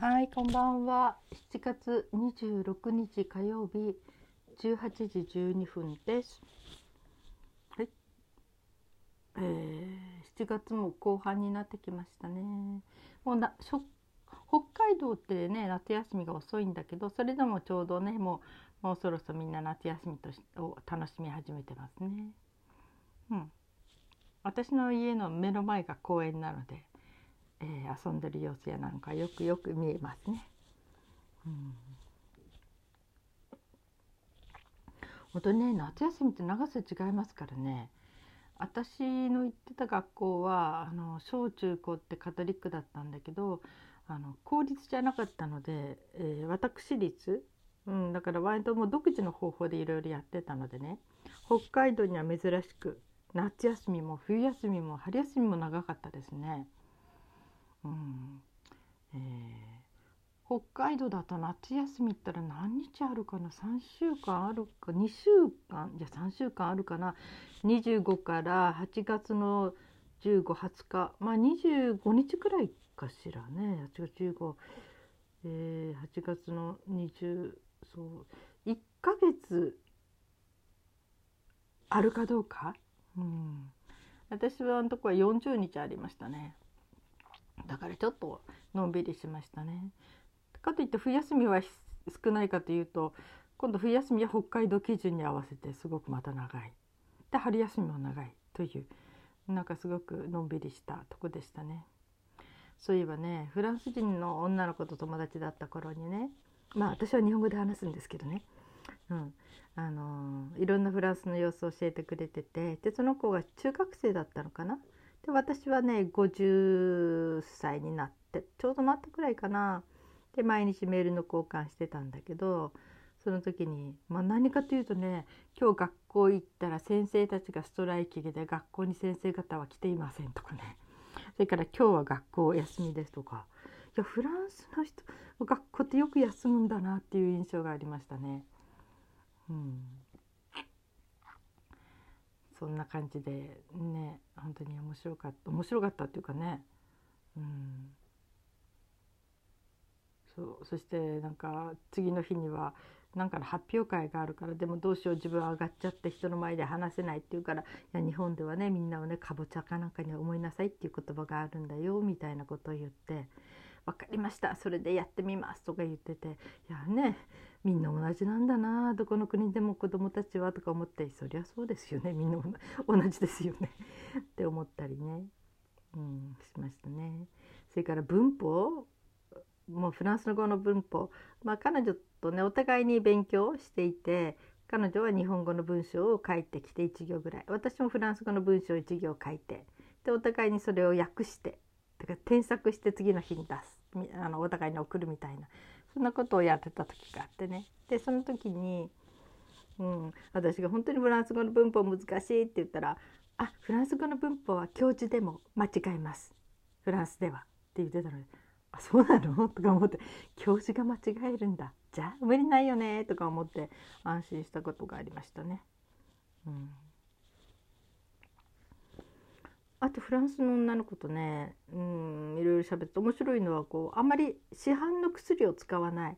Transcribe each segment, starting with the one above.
はい、こんばんは。7月26日火曜日18時12分です。はい。えー、7月も後半になってきましたね。もうなしょ北海道ってね夏休みが遅いんだけどそれでもちょうどねもうもうそろそろみんな夏休みとしを楽しみ始めてますね。うん。私の家の目の前が公園なので。えー、遊んでる様子やなんかよくよく見えますね。うん、本当にね夏休みって長さ違いますからね私の行ってた学校はあの小中高ってカトリックだったんだけどあの公立じゃなかったので、えー、私立、うん、だから割ともう独自の方法でいろいろやってたのでね北海道には珍しく夏休みも冬休みも春休みも長かったですね。うん。えー、北海道だと夏休みったら何日あるかな？3週間あるか？2週間？じゃ3週間あるかな？25から8月の1520日まあ25日くらいかしらね。8月15、えー、8月の20そう1ヶ月あるかどうか、うん、私はあのとこは40日ありましたね。だからちょっとのんびりしましたね。かといって冬休みは少ないかというと今度冬休みは北海道基準に合わせてすごくまた長い。で春休みも長いというなんかすごくのんびりしたとこでしたね。そういえばねフランス人の女の子と友達だった頃にねまあ私は日本語で話すんですけどね、うん、あのいろんなフランスの様子を教えてくれててでその子が中学生だったのかな？で私はね50歳になってちょうどなったくらいかな。で毎日メールの交換してたんだけどその時に、まあ、何かというとね今日学校行ったら先生たちがストライキで学校に先生方は来ていませんとかね。それから今日は学校休みですとか。いやフランスの人学校ってよく休むんだなっていう印象がありましたね。うん。そんな感じでね本当に面白かった面白かったっていうかね。うん。そうそしてなんか次の日にはなんか発表会があるからでもどうしよう自分は上がっちゃって人の前で話せないっていうからいや日本ではねみんなをねかぼちゃかなんかに思いなさいっていう言葉があるんだよみたいなことを言って「分かりましたそれでやってみます」とか言ってていやねみんな同じなんだなどこの国でも子どもたちはとか思ってそりゃそうですよね。みんな同じですよね。って思ったりね、うん、しましたね。それから文法もうフランス語の文法、まあ、彼女とねお互いに勉強していて彼女は日本語の文章を書いてきて1行ぐらい。私もフランス語の文章を1行書いて。でお互いにそれを訳してだから添削して次の日に出す。あのお互いに送るみたいな。そんなことをやってた時があってねでその時に、うん、私が本当にフランス語の文法難しいって言ったら「あフランス語の文法は教授でも間違えますフランスでは」って言ってたので「あそうなの?」とか思って教授が間違えるんだじゃあ無理ないよねとか思って安心したことがありましたね。うんあとフランスの女の子とね、うん、いろいろ喋って面白いのはこうあんまり市販の薬を使わない。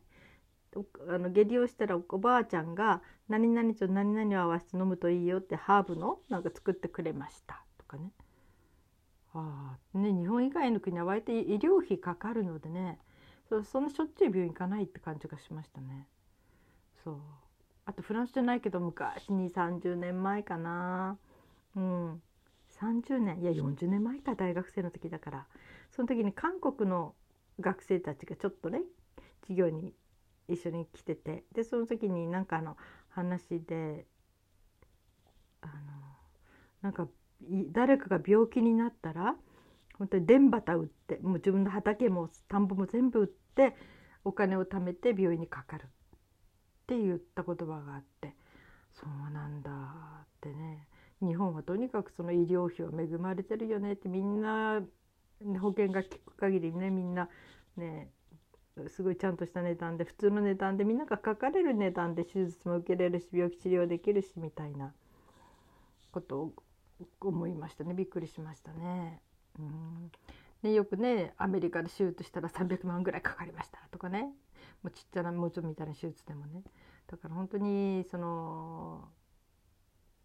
あの下痢をしたらおばあちゃんが何々と何々を合わせて飲むといいよってハーブのなんか作ってくれました。とかね。あね日本以外の国は割と医療費かかるのでね。そそんなしょっちゅう病院行かないって感じがしましたね。そう。あとフランスじゃないけど昔に30年前かな。うん。30年いや40年前か大学生の時だから。その時に韓国の学生たちがちょっとね授業に一緒に来ててでその時になんかあの話であのなんか誰かが病気になったら本当に田畑売ってもう自分の畑も田んぼも全部売ってお金を貯めて病院にかかる。って言った言葉があってそうなんだってね。日本はとにかくその医療費は恵まれてるよねってみんな保険が効く限りねみんなねすごいちゃんとした値段で普通の値段でみんながかかれる値段で手術も受けれるし病気治療できるしみたいなことを思いましたね。びっくりしましたね。うん。ね、よくねアメリカで手術したら300万ぐらいかかりましたとかね。もうちっちゃなもうちょみたいな手術でもね。だから本当にその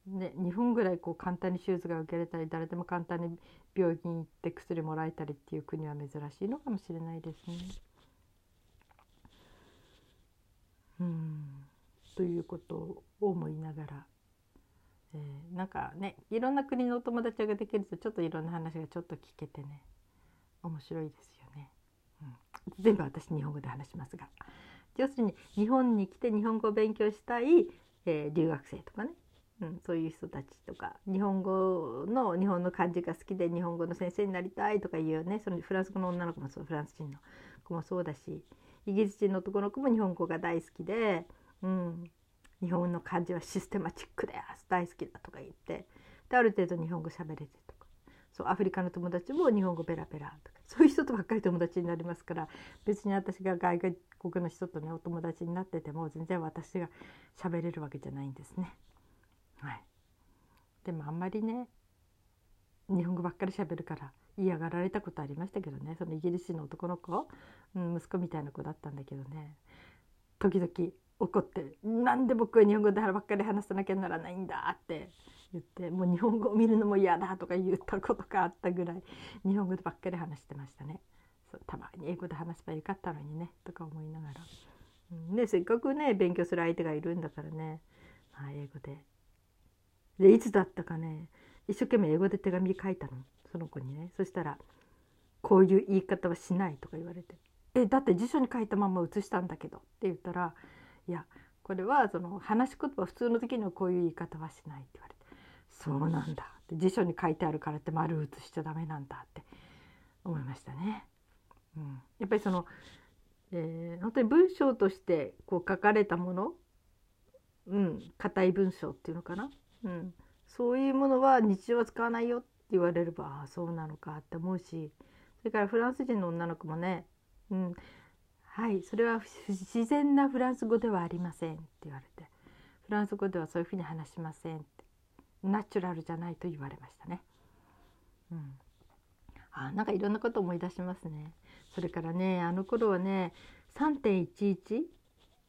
ね、2分ぐらいこう簡単に手術が受けれたり誰でも簡単に病院行って薬もらえたりっていう国は珍しいのかもしれないですね。うんということを思いながら、えー、なんかねいろんな国のお友達ができるとちょっといろんな話がちょっと聞けてね面白いですよね。うん、全部私日本語で話しますが要するに日本に来て日本語を勉強したい、えー、留学生とかねうん、そういう人たちとか日本語の日本の漢字が好きで日本語の先生になりたいとかいうねそのフランス語の女の子もそうフランス人の子もそうだしイギリス人の男の子も日本語が大好きで、うん、日本の漢字はシステマチックです大好きだとか言ってである程度日本語喋れてとかそうアフリカの友達も日本語ペラペラとかそういう人とばっかり友達になりますから別に私が外国の人とねお友達になってても全然私が喋れるわけじゃないんですね。はい、でもあんまりね日本語ばっかり喋るから嫌がられたことありましたけどね。そのイギリス人の男の子、うん、息子みたいな子だったんだけどね。時々怒って「なんで僕は日本語でばっかり話さなきゃならないんだ」って言ってもう日本語を見るのも嫌だとか言ったことがあったぐらい日本語でばっかり話してましたね。そうたまに英語で話せばよかったのにねとか思いながら、うん、ねせっかくね勉強する相手がいるんだからね、まあ、英語ででいつだったかね一生懸命英語で手紙書いたのその子にね。そしたら「こういう言い方はしない」とか言われて「えだって辞書に書いたまま写したんだけど」って言ったら「いやこれはその話し言葉普通の時にはこういう言い方はしない」って言われて「そうなんだ」って辞書に書いてあるからって丸写しちゃダメなんだって思いましたね。うん、やっぱりその、えー、本当に文章としてこう書かれたものうん硬い文章っていうのかな。うん、そういうものは日常は使わないよって言われればああそうなのかって思うしそれからフランス人の女の子もね「うん、はいそれは自然なフランス語ではありません」って言われてフランス語ではそういうふうに話しませんってナチュラルじゃないと言われましたね。うん、あなんかいろんなこと思い出しますね。それからねあの頃はね3.11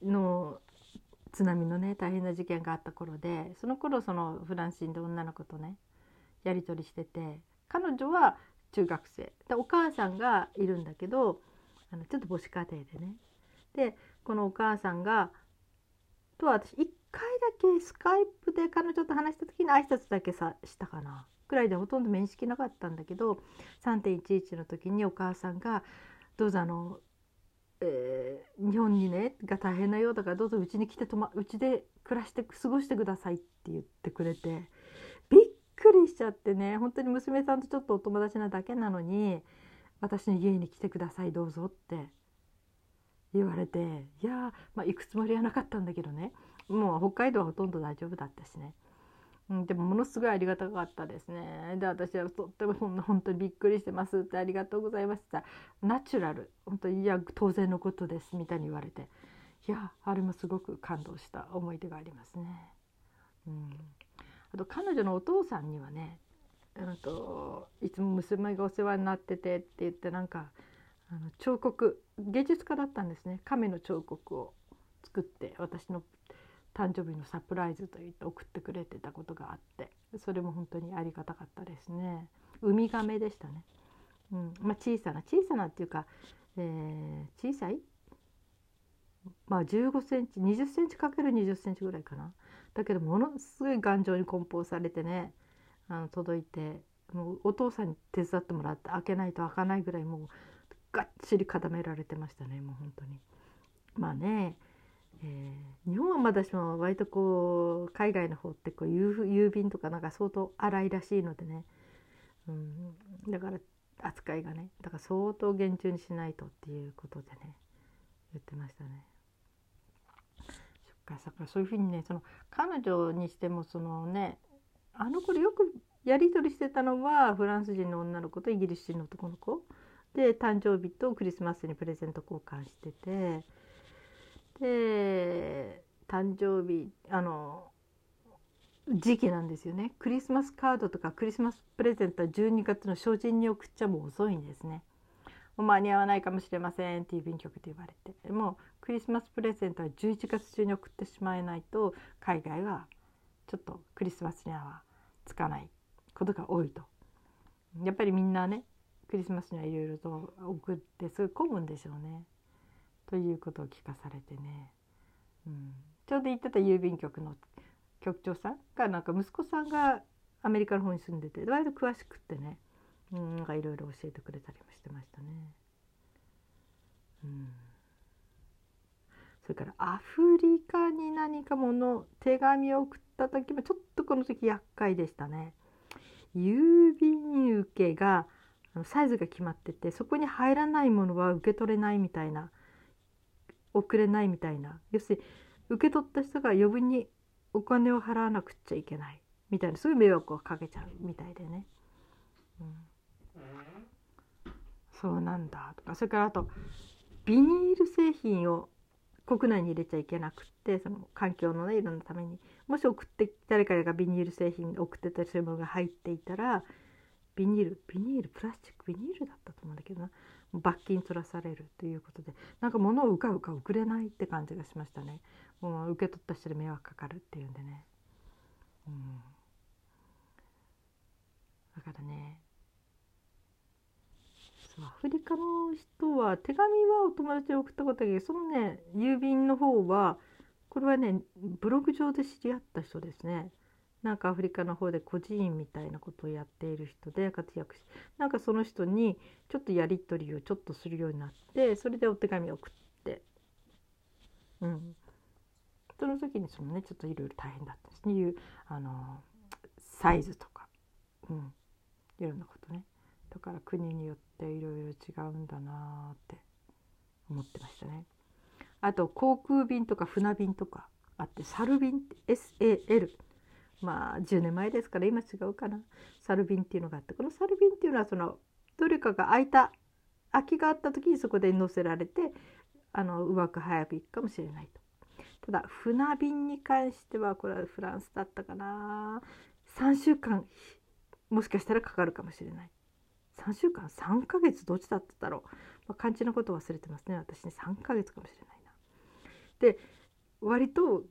の津波のね大変な事件があった頃でその頃そのフランス人で女の子とねやり取りしてて彼女は中学生。でお母さんがいるんだけどあのちょっと母子家庭でね。でこのお母さんがとは私1回だけスカイプで彼女と話した時に挨拶だけさしたかな。くらいでほとんど面識なかったんだけど3.11の時にお母さんが「どうぞあのえー、日本にねが大変なようだからどうぞうちに来てうま、ちで暮らして過ごしてくださいって言ってくれてびっくりしちゃってね本当に娘さんとちょっとお友達なだけなのに私の家に来てくださいどうぞって言われていやまあ行くつもりはなかったんだけどね。もう北海道はほとんど大丈夫だったしね。うん、でもものすごいありがたかったですね。で私はとっても本当にびっくりしてますってありがとうございました。ナチュラル本当にいや当然のことですみたいに言われていやあれもすごく感動した思い出がありますね。うん、あと彼女のお父さんにはねうんといつも娘がお世話になっててって言ってなんかあの彫刻芸術家だったんですね亀の彫刻を作って私の誕生日のサプライズと言って送ってくれてたことがあってそれも本当にありがたかったですね。ウミガメでしたね、うん。まあ、小さな小さなっていうか、えー、小さい？まあ15センチ20センチかける20センチぐらいかな。だけどものすごい頑丈に梱包されてねあの届いてもうお父さんに手伝ってもらって開けないと開かないぐらいもうがっちり固められてましたねもう本当に。まあねえー、日本はまだしも割とこう海外の方ってこう郵便とかなんか相当荒いらしいのでね、うん、だから扱いがねだから相当厳重にしないとっていうことでね言ってましたね。そっかそっかそういうふうにねその彼女にしてもそのねあの頃よくやり取りしてたのはフランス人の女の子とイギリス人の男の子で誕生日とクリスマスにプレゼント交換してて。で誕生日あの時期なんですよね。クリスマスカードとかクリスマスプレゼントは12月の初旬に送っちゃもう遅いんですね。間に合わないかもしれませんって郵便局で言われて。もうクリスマスプレゼントは11月中に送ってしまえないと海外はちょっとクリスマスにはつかないことが多いと。やっぱりみんなねクリスマスにはいろいろと送ってすごい混むんでしょうね。ということを聞かされてね、うん、ちょうど言ってた郵便局の局長さんがなんか息子さんがアメリカの方に住んでて割と詳しくってね、うん、いろいろ教えてくれたりもしてましたね。うん、それからアフリカに何かもの手紙を送った時もちょっとこの時厄介でしたね。郵便受けがサイズが決まっててそこに入らないものは受け取れないみたいな送れないみたいな。要するに受け取った人が余分にお金を払わなくちゃいけないみたいな。そういう迷惑をかけちゃうみたいでね、うん、そうなんだとか。それからあとビニール製品を国内に入れちゃいけなくってその環境のねいろんなために。もし送って誰かがビニール製品送ってたりそういうものが入っていたらビニールビニールプラスチックビニールだったと思うんだけどな。罰金取らされるということでなんか物をうかうか送れないって感じがしましたね。もう受け取った人に迷惑かかるっていうんでね、うん、だからねアフリカの人は手紙はお友達に送ったことだけどそのね郵便の方はこれはねブログ上で知り合った人ですね。なんかアフリカの方で孤児院みたいなことをやっている人で活躍しなんかその人にちょっとやり取りをちょっとするようになってそれでお手紙を送ってうん。その時にそのねちょっといろいろ大変だったですねいうあのサイズとか、うん、いろんなことね。だから国によっていろいろ違うんだなって思ってましたね。あと航空便とか船便とかあってサル便って SAL まあ10年前ですから今違うかな。サル便っていうのがあってこのサル便っていうのはそのどれかが空いた空きがあった時にそこで乗せられてあのうまく早く行くかもしれないと。ただ船便に関してはこれはフランスだったかな。3週間もしかしたらかかるかもしれない。3週間3ヶ月どっちだっただろう、まあ、漢字のこと忘れてますね私ね。3ヶ月かもしれないな。で割と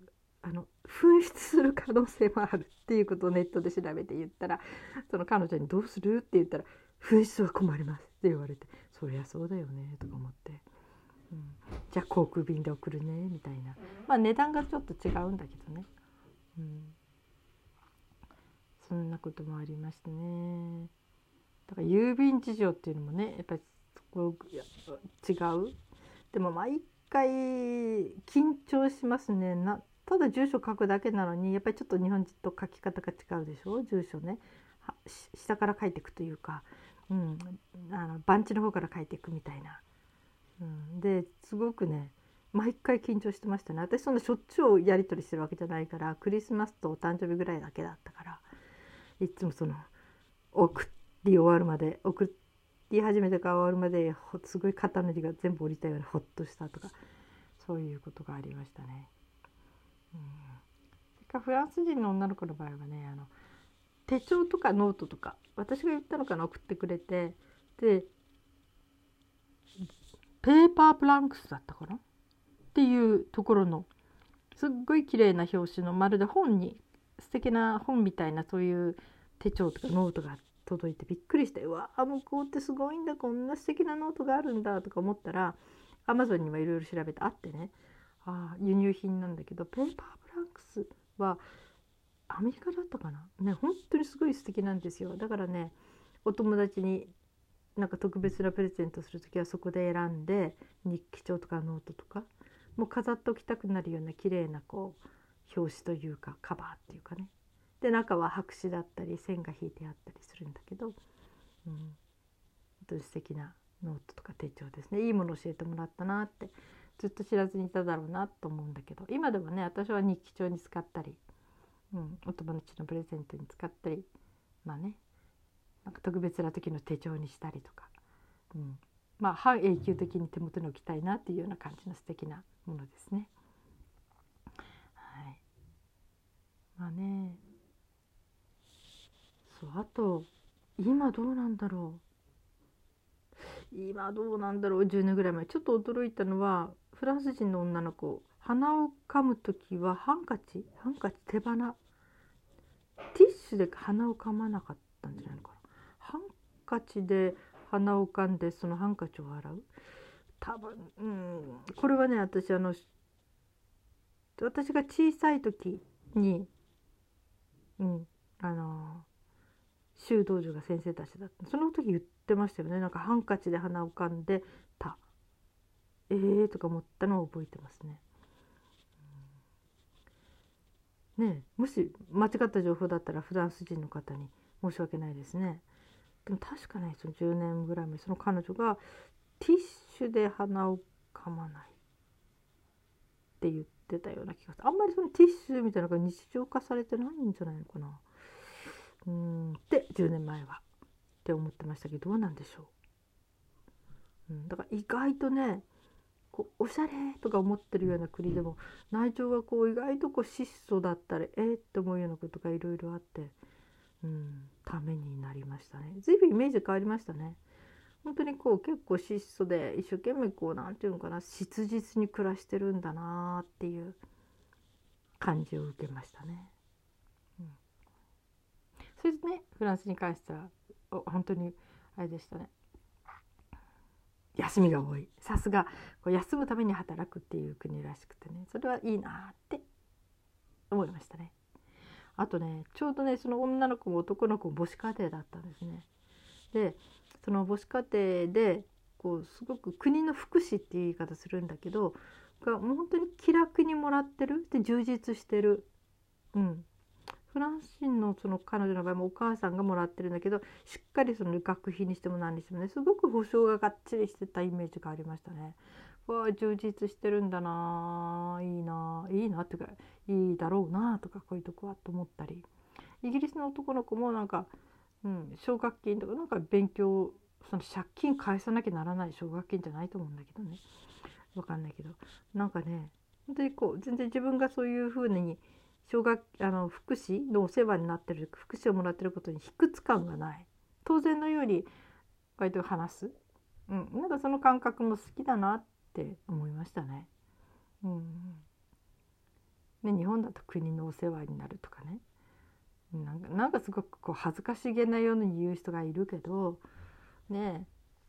あの紛失する可能性もあるっていうことをネットで調べて言ったらその彼女に「どうする?」って言ったら「紛失は困ります」って言われて「そりゃそうだよね」とか思って。うん、じゃあ航空便で送るねみたいなまあ値段がちょっと違うんだけどね、うん、そんなこともありましてね。だから郵便事情っていうのもねやっぱりそこ違う。でも毎回緊張しますね。なただ住所書くだけなのにやっぱりちょっと日本人と書き方が違うでしょ？住所ね。下から書いていくというか、うん、あの番地の方から書いていくみたいな。うん、ですごくね毎回緊張してましたね。私そんなしょっちゅうやり取りしてるわけじゃないからクリスマスとお誕生日ぐらいだけだったからいつもその送り終わるまで送り始めてから終わるまですごい肩の荷が全部降りたようにほっとしたとかそういうことがありましたね。うん、それかフランス人の女の子の場合はねあの手帳とかノートとか私が言ったのかな送ってくれて。で Paperblanks だったかな？っていうところのすっごい綺麗な表紙のまるで本に素敵な本みたいなそういう手帳とかノートが届いてびっくりしてうわあ向こうってすごいんだこんな素敵なノートがあるんだとか思ったらアマゾンにはいろいろ調べてあってね。あ輸入品なんだけど Paperblanks はアメリカだったかな？ね本当にすごい素敵なんですよ。だからねお友達になんか特別なプレゼントする時はそこで選んで日記帳とかノートとかもう飾っておきたくなるような綺麗なこう表紙というかカバーっていうかね。で中は白紙だったり線が引いてあったりするんだけど、うん、本当に素敵なノートとか手帳ですね。いいもの教えてもらったなってずっと知らずにいただろうなと思うんだけど今でもね私は日記帳に使ったり、うん、お友達のプレゼントに使ったりまあねなんか特別な時の手帳にしたりとか、うん、まあ半永久的に手元に置きたいなっていうような感じの素敵なものですね。はい、まあねそうあと今どうなんだろう。今どうなんだろう。10年ぐらい前。ちょっと驚いたのはフランス人の女の子鼻をかむ時はハンカチハンカチ手鼻ティッシュで鼻をかまなかったんじゃないのかな。ハンカチで鼻をかんでそのハンカチを洗う。多分うん。これはね私あの私が小さい時にうんあの修道女が先生たちだった。その時言ってましたよね。なんかハンカチで鼻をかんでた。えーとか思ったのを覚えてますね。ねもし間違った情報だったらフランス人の方に申し訳ないですね。でも確かねその10年ぐらい前その彼女がティッシュで鼻をかまないって言ってたような気がするあんまりそのティッシュみたいなのが日常化されてないんじゃないのかな。うんって10年前はって思ってましたけどどうなんでしょう。うん、だから意外とねこうおしゃれとか思ってるような国でも内情がこう意外とこう質素だったりえー、って思うようなことがいろいろあって、うん、ためになりましたね。随分イメージ変わりましたね。本当にこう結構質素で一生懸命こう何て言うのかな質実に暮らしてるんだなっていう感じを受けましたね。うん、それでねフランスに関しては本当にあれでしたね。休みが多い。さすが休むために働くっていう国らしくてね。それはいいなって思いましたね。あとねちょうどねその女の子も男の子も母子家庭だったんですね。でその母子家庭でこうすごく国の福祉っていう言い方するんだけどがもう本当に気楽にもらってる。で充実してる、うん、フランス人のその彼女の場合もお母さんがもらってるんだけどしっかりその学費にしても何にしてもねすごく保証ががっちりしてたイメージがありましたね。わあ充実してるんだないいなあいいなっていうかいいだろうなとかこういうとこはと思ったり。イギリスの男の子もなんか、うん、奨学金とかなんか勉強その借金返さなきゃならない奨学金じゃないと思うんだけどね。分かんないけど。なんかね本当にこう全然自分がそういうふうに小学あの福祉のお世話になってる福祉をもらってることに卑屈感がない。当然のように割と話す、うん、なんかその感覚も好きだなって思いましたね。うん、ね日本だと国のお世話になるとかね。なんかなんかすごくこう恥ずかしげなように言う人がいるけどね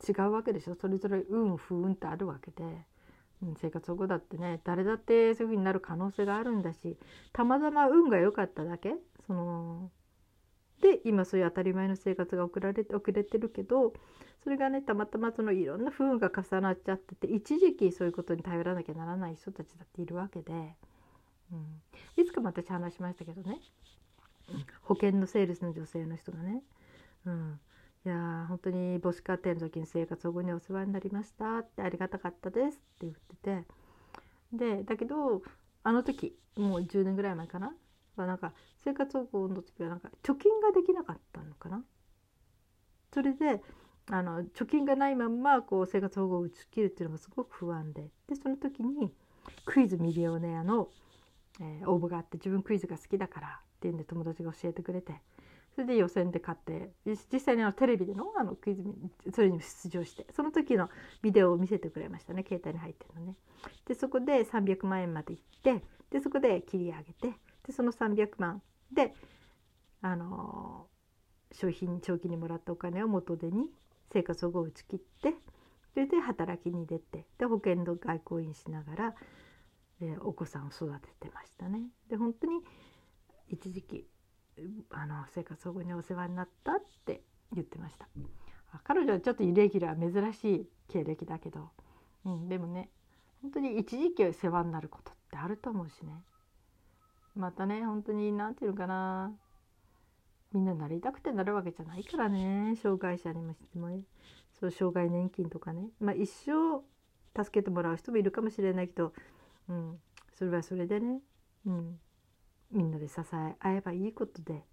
違うわけでしょ。それぞれ運不運ってあるわけで。生活保護だってね誰だってそういうふうになる可能性があるんだしたまたま運が良かっただけそので今そういう当たり前の生活が送られて遅れてるけどそれがねたまたまそのいろんな不運が重なっちゃってて一時期そういうことに頼らなきゃならない人たちだっているわけで、うん、いつかも私話しましたけどね、保険のセールスの女性の人がね、うん、いや本当に母子家庭の時に生活保護にお世話になりましたってありがたかったですって言ってて。でだけどあの時もう10年ぐらい前かな？はなんか生活保護の時はなんか貯金ができなかったのかな？それであの貯金がないまんまこう生活保護を打ち切るっていうのがすごく不安で。でその時にクイズミリオネアの、えー、応募があって自分クイズが好きだからっていうんで友達が教えてくれて。それで予選で勝って実際にあのテレビでのあのクイズそれにも出場してその時のビデオを見せてくれましたね携帯に入ってるのね。でそこで300万円まで行ってでそこで切り上げてでその300万であの商品長期にもらったお金を元手に生活保護を打ち切ってそれで働きに出てで保険の外交員しながら、えお子さんを育ててましたね。で本当に一時期あの生活保護にお世話になったって言ってました。彼女はちょっとイレギュラー珍しい経歴だけど、うん、でもね本当に一時期世話になることってあると思うしね。またね本当に何て言うのかな。みんななりたくてなるわけじゃないからね。障害者にもしてもねそう障害年金とかね。まあ一生助けてもらう人もいるかもしれないけど、うん、それはそれでね、うん、みんなで支え合えばいいことで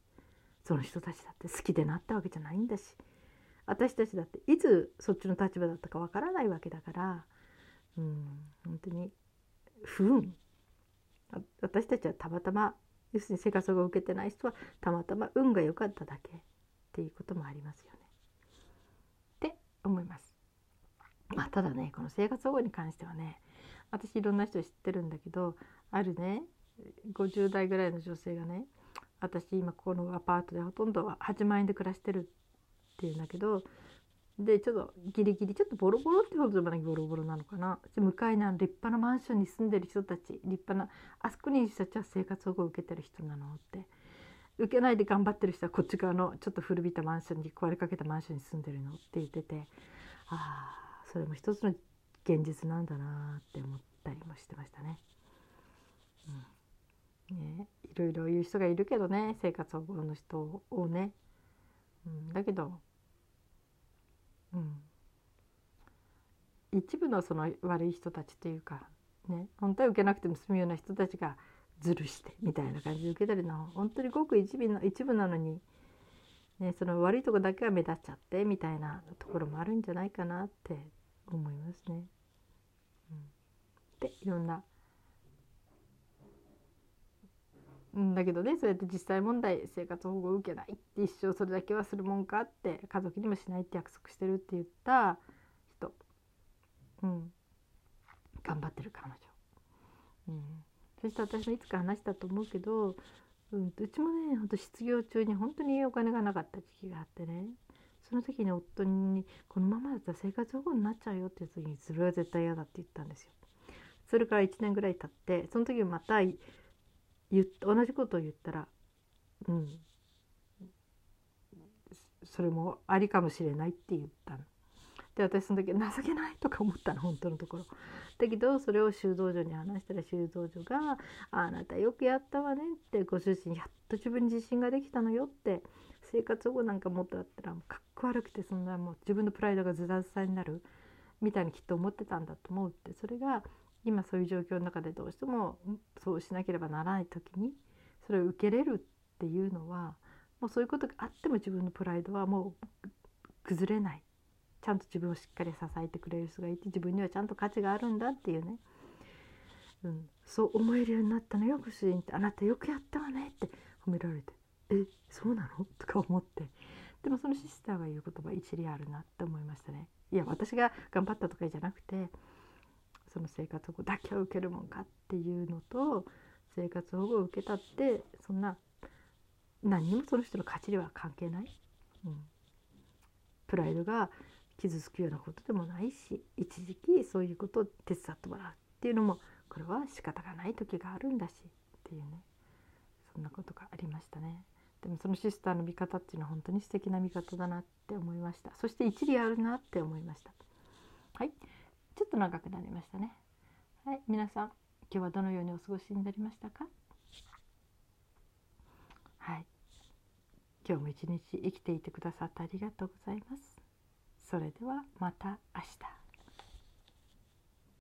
その人たちだって好きでなったわけじゃないんだし私たちだっていつそっちの立場だったかわからないわけだからうん本当に不運私たちはたまたま要するに生活を受けてない人はたまたま運が良かっただけっていうこともありますよね。って思います。まあ、ただねこの生活保護に関してはね私いろんな人知ってるんだけどあるね50代ぐらいの女性がね私今このアパートでほとんどは8万円で暮らしてるっていうんだけどでちょっとギリギリちょっとボロボロってほどでもないボロボロなのかな。向かいの立派なマンションに住んでる人たち立派なあそこにいる人たちは生活保護を受けてる人なのって。受けないで頑張ってる人はこっち側のちょっと古びたマンションに壊れかけたマンションに住んでるのって言っててああそれも一つの現実なんだなって思ったりもしてましたね。うん、ねいろいろ言う人がいるけどね生活保護の人をね。うん、だけどうん、一部のその悪い人たちというか、ね、本当は受けなくても済むような人たちがずるしてみたいな感じで受けたりの本当にごく一部の一部なのに、ね、その悪いとこだけは目立っちゃってみたいなところもあるんじゃないかなって思いますね。うん、でいろんな。んだけどねそうやって実際問題生活保護を受けないって一生それだけはするもんかって家族にもしないって約束してるって言った人、うん、頑張ってる彼女、うん、そして私もいつか話したと思うけど、うん、うちもねほんと失業中に本当にお金がなかった時期があってね。その時に夫に「このままだったら生活保護になっちゃうよ」って言った時に「それは絶対嫌だ」って言ったんですよ。それから1年ぐらい経ってその時また言同じことを言ったらうんそれもありかもしれないって言ったの。で私その時情けないとか思ったの本当のところ。だけどそれを修道女に話したら修道女が「あなたよくやったわね」ってご主人やっと自分に自信ができたのよって生活保護なんかもっとあったらかっこ悪くてそんなもう自分のプライドがズタズタになるみたいにきっと思ってたんだと思うってそれが今そういう状況の中でどうしてもそうしなければならない時にそれを受けれるっていうのはもうそういうことがあっても自分のプライドはもう崩れない。ちゃんと自分をしっかり支えてくれる人がいて自分にはちゃんと価値があるんだっていうね、うん、そう思えるようになったのよご主人って「あなたよくやったわね」って褒められて「えそうなの?」とか思って。でもそのシスターが言う言葉一理あるなって思いましたね。いや私が頑張ったとかじゃなくてその生活保護だけは受けるもんかっていうのと生活保護を受けたってそんな何にもその人の価値には関係ない、うん、プライドが傷つくようなことでもないし一時期そういうことを手伝ってもらうっていうのもこれは仕方がない時があるんだしっていうね。そんなことがありましたね。でもそのシスターの見方っていうのは本当に素敵な見方だなって思いました。そして一理あるなって思いました。はい。ちょっと長くなりましたね。はい、皆さん今日はどのようにお過ごしになりましたか？はい、今日も一日生きていてくださってありがとうございます。それではまた明日。